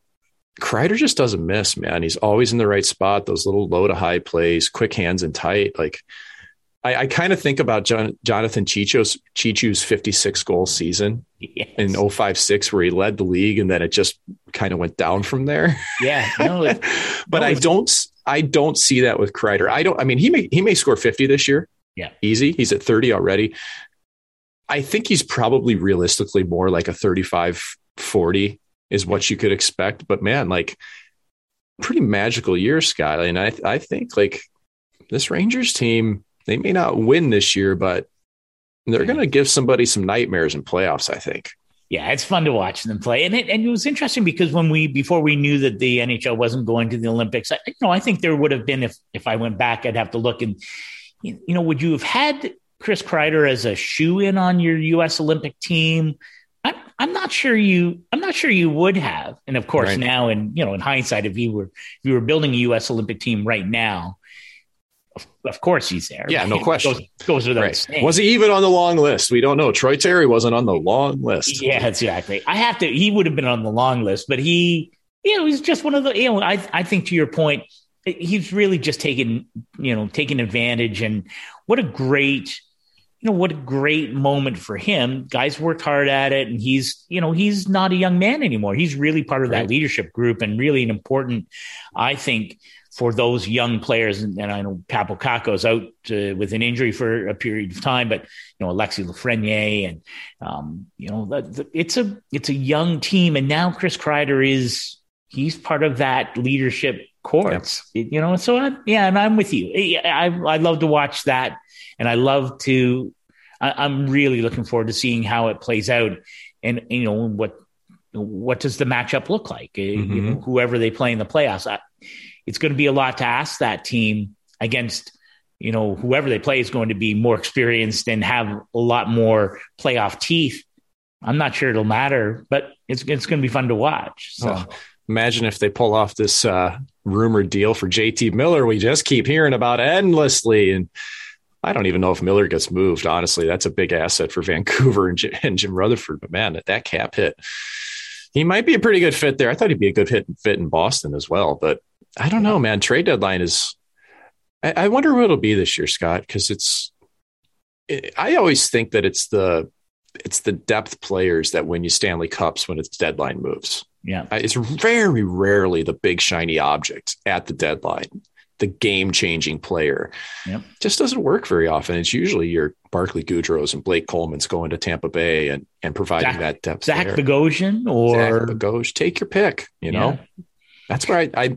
Kreider just doesn't miss, man. He's always in the right spot. Those little low to high plays, quick hands and tight. Like I, I kind of think about John, Jonathan Cheechoo's Cheechoo's 56 goal season yes. in 056 where he led the league and then it just kind of went down from there. Yeah. No, it, [laughs] but no, I don't I don't see that with Kreider. I don't I mean he may he may score 50 this year. Yeah. Easy. He's at 30 already. I think he's probably realistically more like a 35 40 is what you could expect. But man, like pretty magical year, Sky. And I I think like this Rangers team they may not win this year, but they're going to give somebody some nightmares in playoffs, I think. Yeah, it's fun to watch them play, and it and it was interesting because when we before we knew that the NHL wasn't going to the Olympics, I, you know, I think there would have been if if I went back, I'd have to look and you know, would you have had Chris Kreider as a shoe in on your U.S. Olympic team? I'm I'm not sure you I'm not sure you would have, and of course right. now, in you know, in hindsight, if you were if you were building a U.S. Olympic team right now, of course he's there. Yeah, no question. Goes, goes without right. saying. Was he even on the long list? We don't know. Troy Terry wasn't on the long list. Yeah, exactly. I have to. He would have been on the long list, but he, you know, he's just one of the. You know, I I think to your point, he's really just taken you know taking advantage, and what a great. You know what a great moment for him. Guys worked hard at it, and he's you know he's not a young man anymore. He's really part of right. that leadership group, and really an important, I think, for those young players, and, and I know Kaapo Kakko's out uh, with an injury for a period of time, but you know Alexis Lafreniere, and um, you know the, the, it's a it's a young team, and now Chris Kreider is he's part of that leadership course, yep. you know. So I, yeah, and I'm with you. I I love to watch that, and I love to. I, I'm really looking forward to seeing how it plays out, and you know what what does the matchup look like? Mm-hmm. You know, whoever they play in the playoffs. I, it's going to be a lot to ask that team against you know whoever they play is going to be more experienced and have a lot more playoff teeth. I'm not sure it'll matter, but it's it's going to be fun to watch. So. Oh, imagine if they pull off this uh, rumored deal for JT Miller. We just keep hearing about endlessly, and I don't even know if Miller gets moved. Honestly, that's a big asset for Vancouver and, J- and Jim Rutherford. But man, that cap hit he might be a pretty good fit there. I thought he'd be a good fit fit in Boston as well, but I don't know, man. Trade deadline is. I, I wonder what it'll be this year, Scott, because it's. It, I always think that it's the it's the depth players that win you Stanley Cups when it's deadline moves. Yeah, it's very rarely the big shiny object at the deadline the game changing player. Yep. Just doesn't work very often. It's usually your Barclay Goodrow's and Blake Coleman's going to Tampa Bay and, and providing Zach, that depth. Zach there. Bogosian or Zach Bogosian. Take your pick, you know? Yeah. That's where I, I,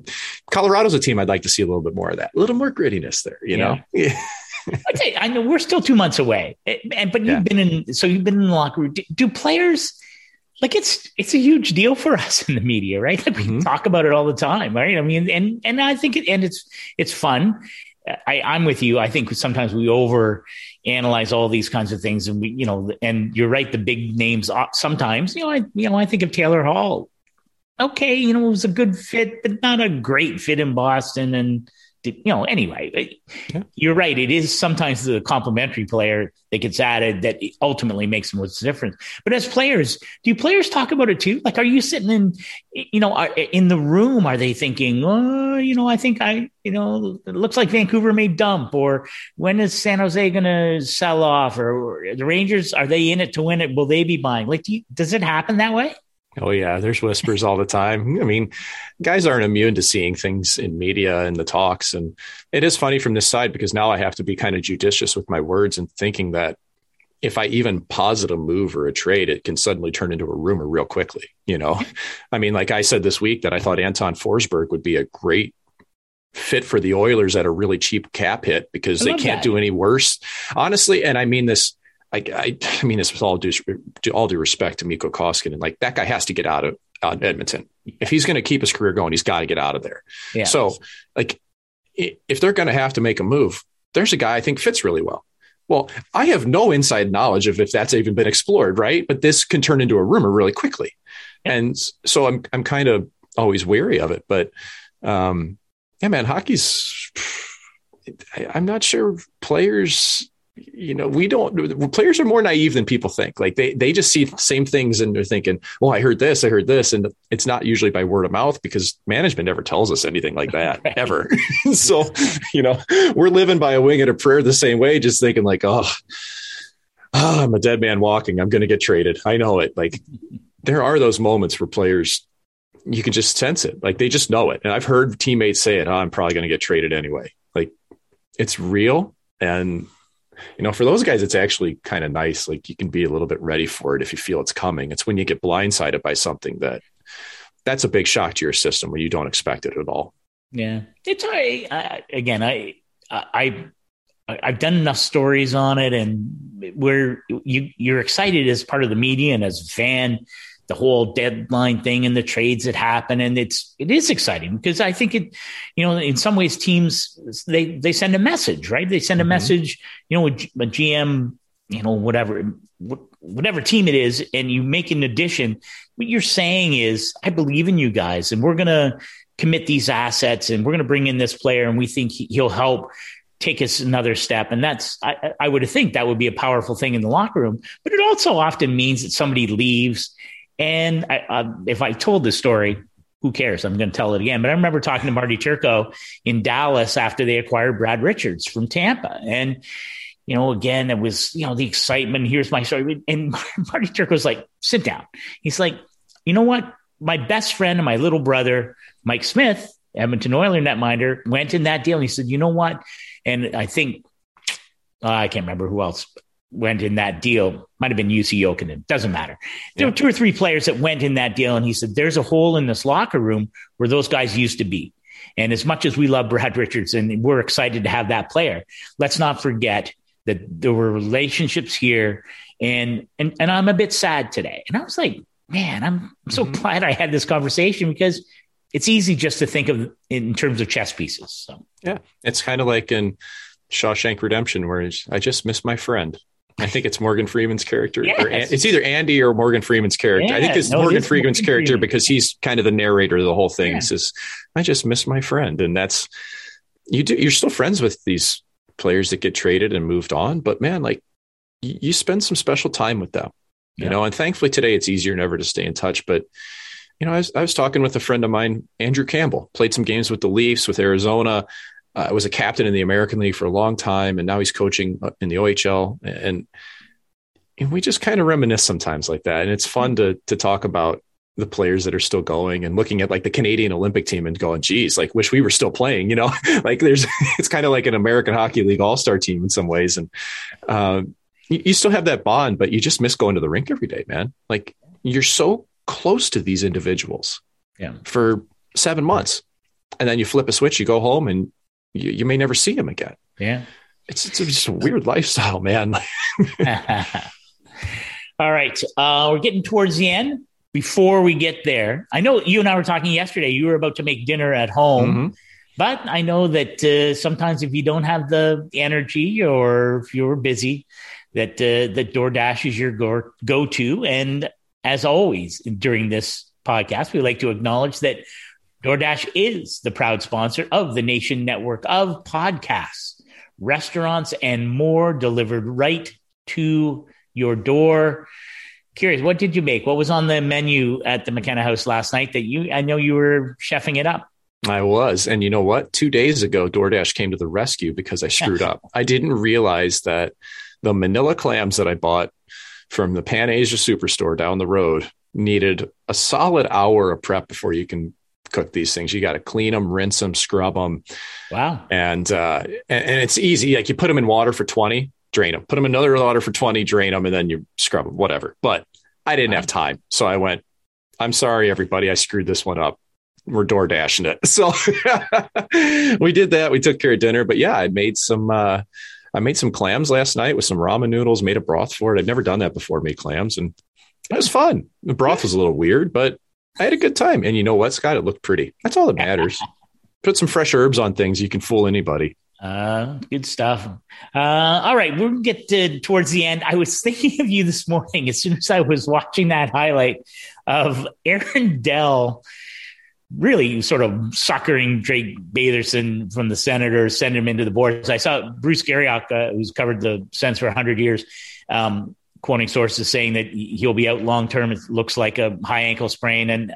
Colorado's a team I'd like to see a little bit more of that, a little more grittiness there, you yeah. know? I you, I know we're still two months away, and but you've yeah. been in, so you've been in the locker room. Do, do players like it's it's a huge deal for [laughs] us in the media, right? Like we mm-hmm. talk about it all the time, right? I mean, and and I think it, and it's it's fun. I, I'm with you. I think sometimes we over analyze all these kinds of things, and we, you know, and you're right. The big names uh, sometimes, you know, I you know, I think of Taylor Hall. Okay, you know, it was a good fit, but not a great fit in Boston, and you know, anyway, yeah. you're right. It is sometimes the complementary player that gets added that ultimately makes the difference. But as players, do players talk about it too? Like, are you sitting in, you know, are, in the room? Are they thinking, oh, you know, I think I, you know, it looks like Vancouver may dump, or when is San Jose going to sell off, or, or the Rangers are they in it to win it? Will they be buying? Like, do you, does it happen that way? Oh yeah, there's whispers all the time. I mean, guys aren't immune to seeing things in media and the talks, and it is funny from this side because now I have to be kind of judicious with my words and thinking that if I even posit a move or a trade, it can suddenly turn into a rumor real quickly. You know, I mean, like I said this week that I thought Anton Forsberg would be a great fit for the Oilers at a really cheap cap hit because they can't that. do any worse. Honestly, and I mean this I, I, I mean this with all due, all due respect to Mikko Koskinen. And like that guy has to get out of Edmonton. If he's going to keep his career going, he's got to get out of there. Yeah. So, like, if they're going to have to make a move, there's a guy I think fits really well. Well, I have no inside knowledge of if that's even been explored, right? But this can turn into a rumor really quickly, yeah. and so I'm I'm kind of always wary of it. But um, yeah, man, hockey's. I, I'm not sure players you know, we don't, players are more naive than people think. Like they, they just see the same things and they're thinking, well, I heard this, I heard this. And it's not usually by word of mouth because management never tells us anything like that [laughs] right. ever. [laughs] so, you know, we're living by a wing and a prayer the same way, just thinking like, oh, oh I'm a dead man walking. I'm going to get traded. I know it. Like there are those moments where players, you can just sense it. Like they just know it. And I've heard teammates say it. Oh, I'm probably going to get traded anyway. Like it's real. And you know, for those guys, it's actually kind of nice. Like you can be a little bit ready for it if you feel it's coming. It's when you get blindsided by something that that's a big shock to your system where you don't expect it at all. Yeah, it's I, I again, I, I, I've done enough stories on it, and where you you're excited as part of the media and as a fan the whole deadline thing and the trades that happen and it's it is exciting because i think it you know in some ways teams they they send a message right they send a mm-hmm. message you know a, a gm you know whatever whatever team it is and you make an addition what you're saying is i believe in you guys and we're going to commit these assets and we're going to bring in this player and we think he'll help take us another step. And that's, I, I, would think that would be a powerful thing in the locker room. But it also often means that somebody leaves and I, if I told this story, who cares? I'm going to tell it again. But I remember talking to Marty Turco in Dallas after they acquired Brad Richards from Tampa. And, you know, again, it was, you know, the excitement. Here's my story. And [laughs] Marty Turco was like, sit down. He's like, you know what? My best friend and my little brother, Mike Smith, Edmonton Oiler netminder, went in that deal. And he said, you know what? And I think, uh, I can't remember who else, went in that deal. Might have been Jussi Jokinen. Doesn't matter. There yeah. were two or three players that went in that deal, and he said, "There's a hole in this locker room where those guys used to be." And as much as we love Brad Richards and we're excited to have that player, let's not forget that there were relationships here. And and and I'm a bit sad today. And I was like, man, I'm, I'm so mm-hmm. glad I had this conversation because it's easy just to think of in terms of chess pieces. So yeah, it's kind of like in Shawshank Redemption, where I just miss my friend. I think it's Morgan Freeman's character. Yes. Or it's either Andy or Morgan Freeman's character. Yeah, I think it's no, Morgan Freeman's Morgan character Freeman. because he's kind of the narrator of the whole thing. Yeah. He says, I just miss my friend. And that's you do you're still friends with these players that get traded and moved on, but man, like you, you spend some special time with them. You yeah. know, and thankfully today it's easier never to stay in touch, but you know, I was, I was talking with a friend of mine, Andrew Campbell, played some games with the Leafs, with Arizona. Uh, was a captain in the American League for a long time, and now he's coaching in the OHL. And, and we just kind of reminisce sometimes like that, and it's fun to to talk about the players that are still going and looking at like the Canadian Olympic team and going, geez, like wish we were still playing, you know, [laughs] like there's, [laughs] it's kind of like an American Hockey League All Star team in some ways. And um, you, you, still have that bond, but you just miss going to the rink every day, man. Like you're so close to these individuals yeah. for seven months. And then you flip a switch, you go home and you, you may never see him again. Yeah. It's, it's just a weird lifestyle, man. [laughs] [laughs] All right. Uh, we're getting towards the end before we get there, I know you and I were talking yesterday. You were about to make dinner at home, mm-hmm. but I know that uh, sometimes if you don't have the energy or if you're busy, that uh, that DoorDash is your go go to. And as always during this podcast, we like to acknowledge that DoorDash is the proud sponsor of the Nation Network of podcasts, restaurants, and more delivered right to your door curious, what did you make? What was on the menu at the McKenna House last night that you? I know you were chefing it up. I was, and you know what? Two days ago, DoorDash came to the rescue because I screwed up. I didn't realize that the Manila clams that I bought from the Pan Asia Superstore down the road needed a solid hour of prep before you can cook these things. You got to clean them, rinse them, scrub them. Wow. And, uh, and, and it's easy. Like you put them in water for 20, drain them, put them in another water for 20, drain them, and then you scrub them, whatever. But I didn't have time. So I went, I'm sorry, everybody. I screwed this one up. We're door dashing it. [laughs] So we did that. We took care of dinner. But yeah, I made some, uh, I made some clams last night with some ramen noodles, made a broth for it. I've never done that before, made clams, and it was fun. The broth was a little weird, but I had a good time. And you know what, Scott? It looked pretty. That's all that matters. Put some fresh herbs on things. You can fool anybody. Uh, good stuff. Uh, all right, we'll get to, towards the end. I was [laughs] thinking of you this morning as soon as I was watching that highlight of Aaron Dell really sort of suckering Drake Batherson from the Senators, sending him into the boards. I saw Bruce Garrioch, uh, who's covered the Sens for 100 years, um, quoting sources saying that he'll be out long term. It looks like a high ankle sprain. And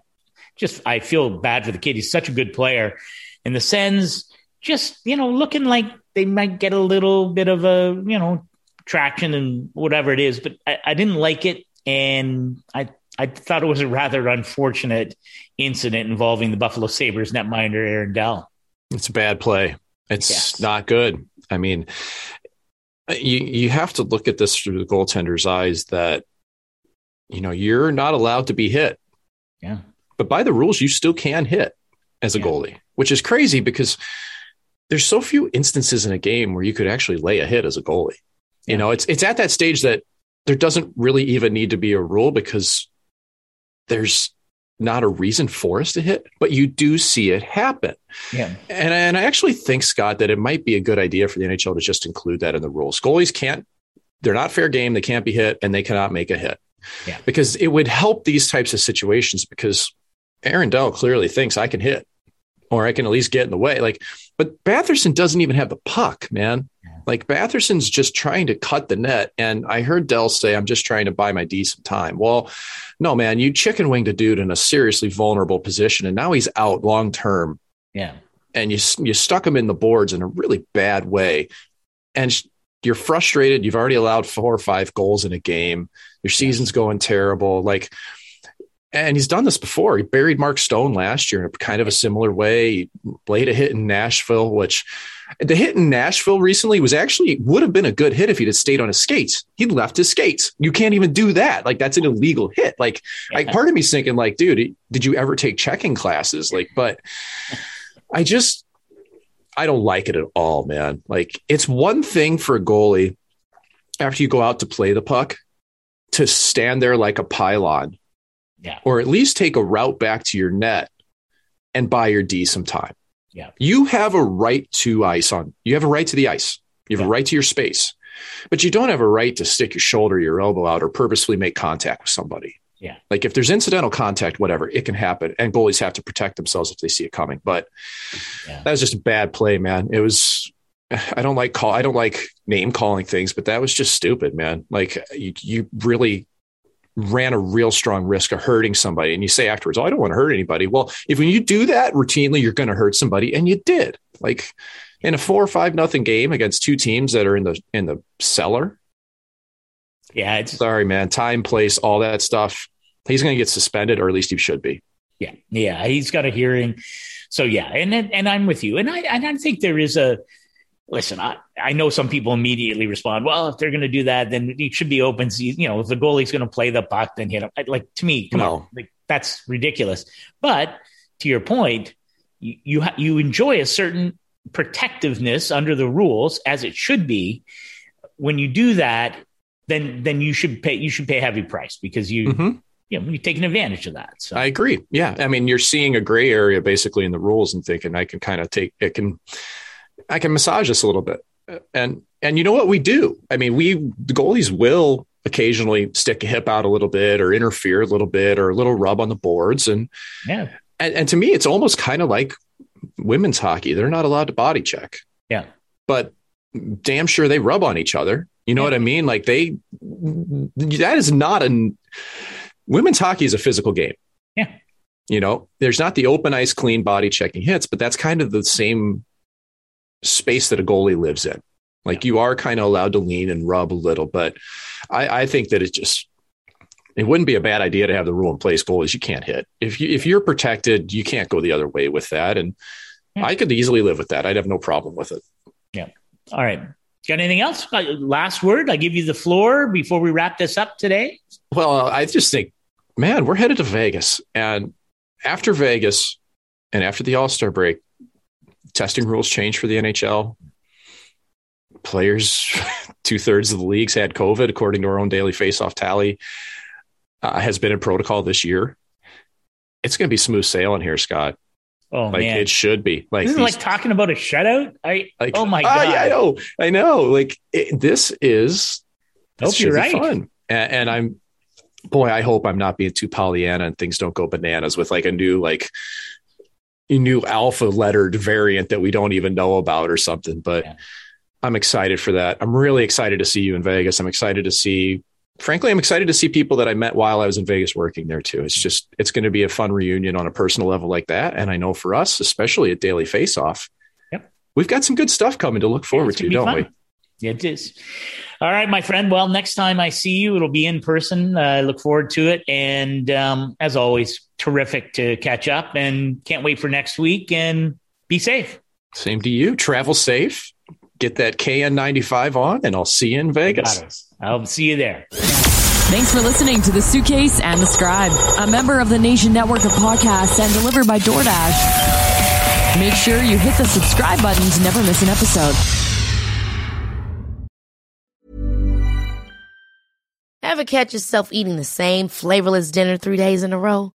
just, I feel bad for the kid. He's such a good player. And the Sens, just you know looking like they might get a little bit of a you know traction and whatever it is, but I, I didn't like it, and I I thought it was a rather unfortunate incident involving the Buffalo Sabres netminder Aaron Dell. It's a bad play. It's yes. not good. I mean, Uh, you you have to look at this through the goaltender's eyes that you know you're not allowed to be hit. Yeah. But by the rules, you still can hit as a yeah. goalie, which is crazy because there's so few instances in a game where you could actually lay a hit as a goalie. Yeah. You know, it's it's at that stage that there doesn't really even need to be a rule because there's not a reason for us to hit, but you do see it happen. Yeah. And, and I actually think, Scott, that it might be a good idea for the NHL to just include that in the rules. Goalies can't, they're not fair game. They can't be hit and they cannot make a hit. Yeah. Because it would help these types of situations because Aaron Dell clearly thinks I can hit or I can at least get in the way. Like, but Batherson doesn't even have the puck, man. Like Batherson's just trying to cut the net. And I heard Dell say, I'm just trying to buy my decent time. Well, no, man, you chicken winged a dude in a seriously vulnerable position. And now he's out long term. Yeah. And you, you stuck him in the boards in a really bad way. And you're frustrated. You've already allowed four or five goals in a game. Your season's going terrible. Like, and he's done this before. He buried Mark Stone last year in a kind of a similar way. He laid a hit in Nashville, which the hit in Nashville recently was actually would have been a good hit if he'd have stayed on his skates. He left his skates. You can't even do that. Like that's an illegal hit. Like, yeah. like part of me's thinking, like, dude, did you ever take checking classes? Like, but I just I don't like it at all, man. Like it's one thing for a goalie after you go out to play the puck to stand there like a pylon yeah. Or at least take a route back to your net and buy your D some time. Yeah. You have a right to ice on. You have a right to the ice. You have yeah. a right to your space. But you don't have a right to stick your shoulder, your elbow out, or purposefully make contact with somebody. Yeah. Like if there's incidental contact, whatever, it can happen. And goalies have to protect themselves if they see it coming. But yeah. that was just a bad play, man. It was I don't like call I don't like name calling things, but that was just stupid, man. Like you you really ran a real strong risk of hurting somebody. And you say afterwards, Oh, I don't want to hurt anybody. Well, if when you do that routinely, you're going to hurt somebody. And you did like in a four or five nothing game against two teams that are in the, in the cellar. Yeah. It's sorry, man. Time, place, all that stuff. He's going to get suspended or at least he should be. Yeah. Yeah. He's got a hearing. So yeah. And, and I'm with you. And I, and I think there is a, listen, I, I know some people immediately respond, well, if they're going to do that, then it should be open. You know, if the goalie's going to play the puck, then hit him. Like to me, come no. on, like, that's ridiculous. But to your point, you you, ha- you enjoy a certain protectiveness under the rules as it should be. When you do that, then then you should pay you should pay a heavy price because you. Mm-hmm. You know, you're taking advantage of that. So I agree. Yeah. I mean, you're seeing a gray area basically in the rules and thinking I can kind of take it can I can massage this a little bit. And and you know what we do? I mean, we the goalies will occasionally stick a hip out a little bit or interfere a little bit or a little rub on the boards. And yeah. And, and to me, it's almost kind of like women's hockey. They're not allowed to body check. Yeah. But damn sure they rub on each other. You know yeah. what I mean? Like they that is not an women's hockey is a physical game. Yeah. You know, there's not the open ice clean body checking hits, but that's kind of the same space that a goalie lives in. Like you are kind of allowed to lean and rub a little, but I, I think that it just it wouldn't be a bad idea to have the rule in place. Goalies you can't hit if you if you're protected, you can't go the other way with that, and yeah. I could easily live with that. I'd have no problem with it. Yeah. All right. Got anything else? Uh, last word. I give you the floor before we wrap this up today. Well, I just think, man, we're headed to Vegas, and after Vegas, and after the All Star break, testing rules changed for the NHL. Players, [laughs] two thirds of the leagues had COVID, according to our own daily faceoff tally, uh, has been in protocol this year. It's going to be smooth sailing here, Scott. Oh like man, it should be. Like this is like talking about a shutout. I like, oh my god, uh, yeah, I know, I know. Like it, this is. This hope you're right. Fun. And, and I'm, boy, I hope I'm not being too Pollyanna and things don't go bananas with like a new like new alpha lettered variant that we don't even know about or something. But yeah. I'm excited for that. I'm really excited to see you in Vegas. I'm excited to see, frankly, I'm excited to see people that I met while I was in Vegas working there too. It's just, it's going to be a fun reunion on a personal level like that. And I know for us, especially at Daily Face Off, yep. we've got some good stuff coming to look forward yeah, to, don't fun. we? It is. All right, my friend. Well, next time I see you, it'll be in person. Uh, I look forward to it. And um, as always, terrific to catch up and can't wait for next week and be safe. Same to you. Travel safe. Get that KN95 on, and I'll see you in Vegas. I'll see you there. Thanks for listening to The Suitcase and The Scribe, a member of the Nation Network of Podcasts and delivered by DoorDash. Make sure you hit the subscribe button to never miss an episode. Ever catch yourself eating the same flavorless dinner three days in a row?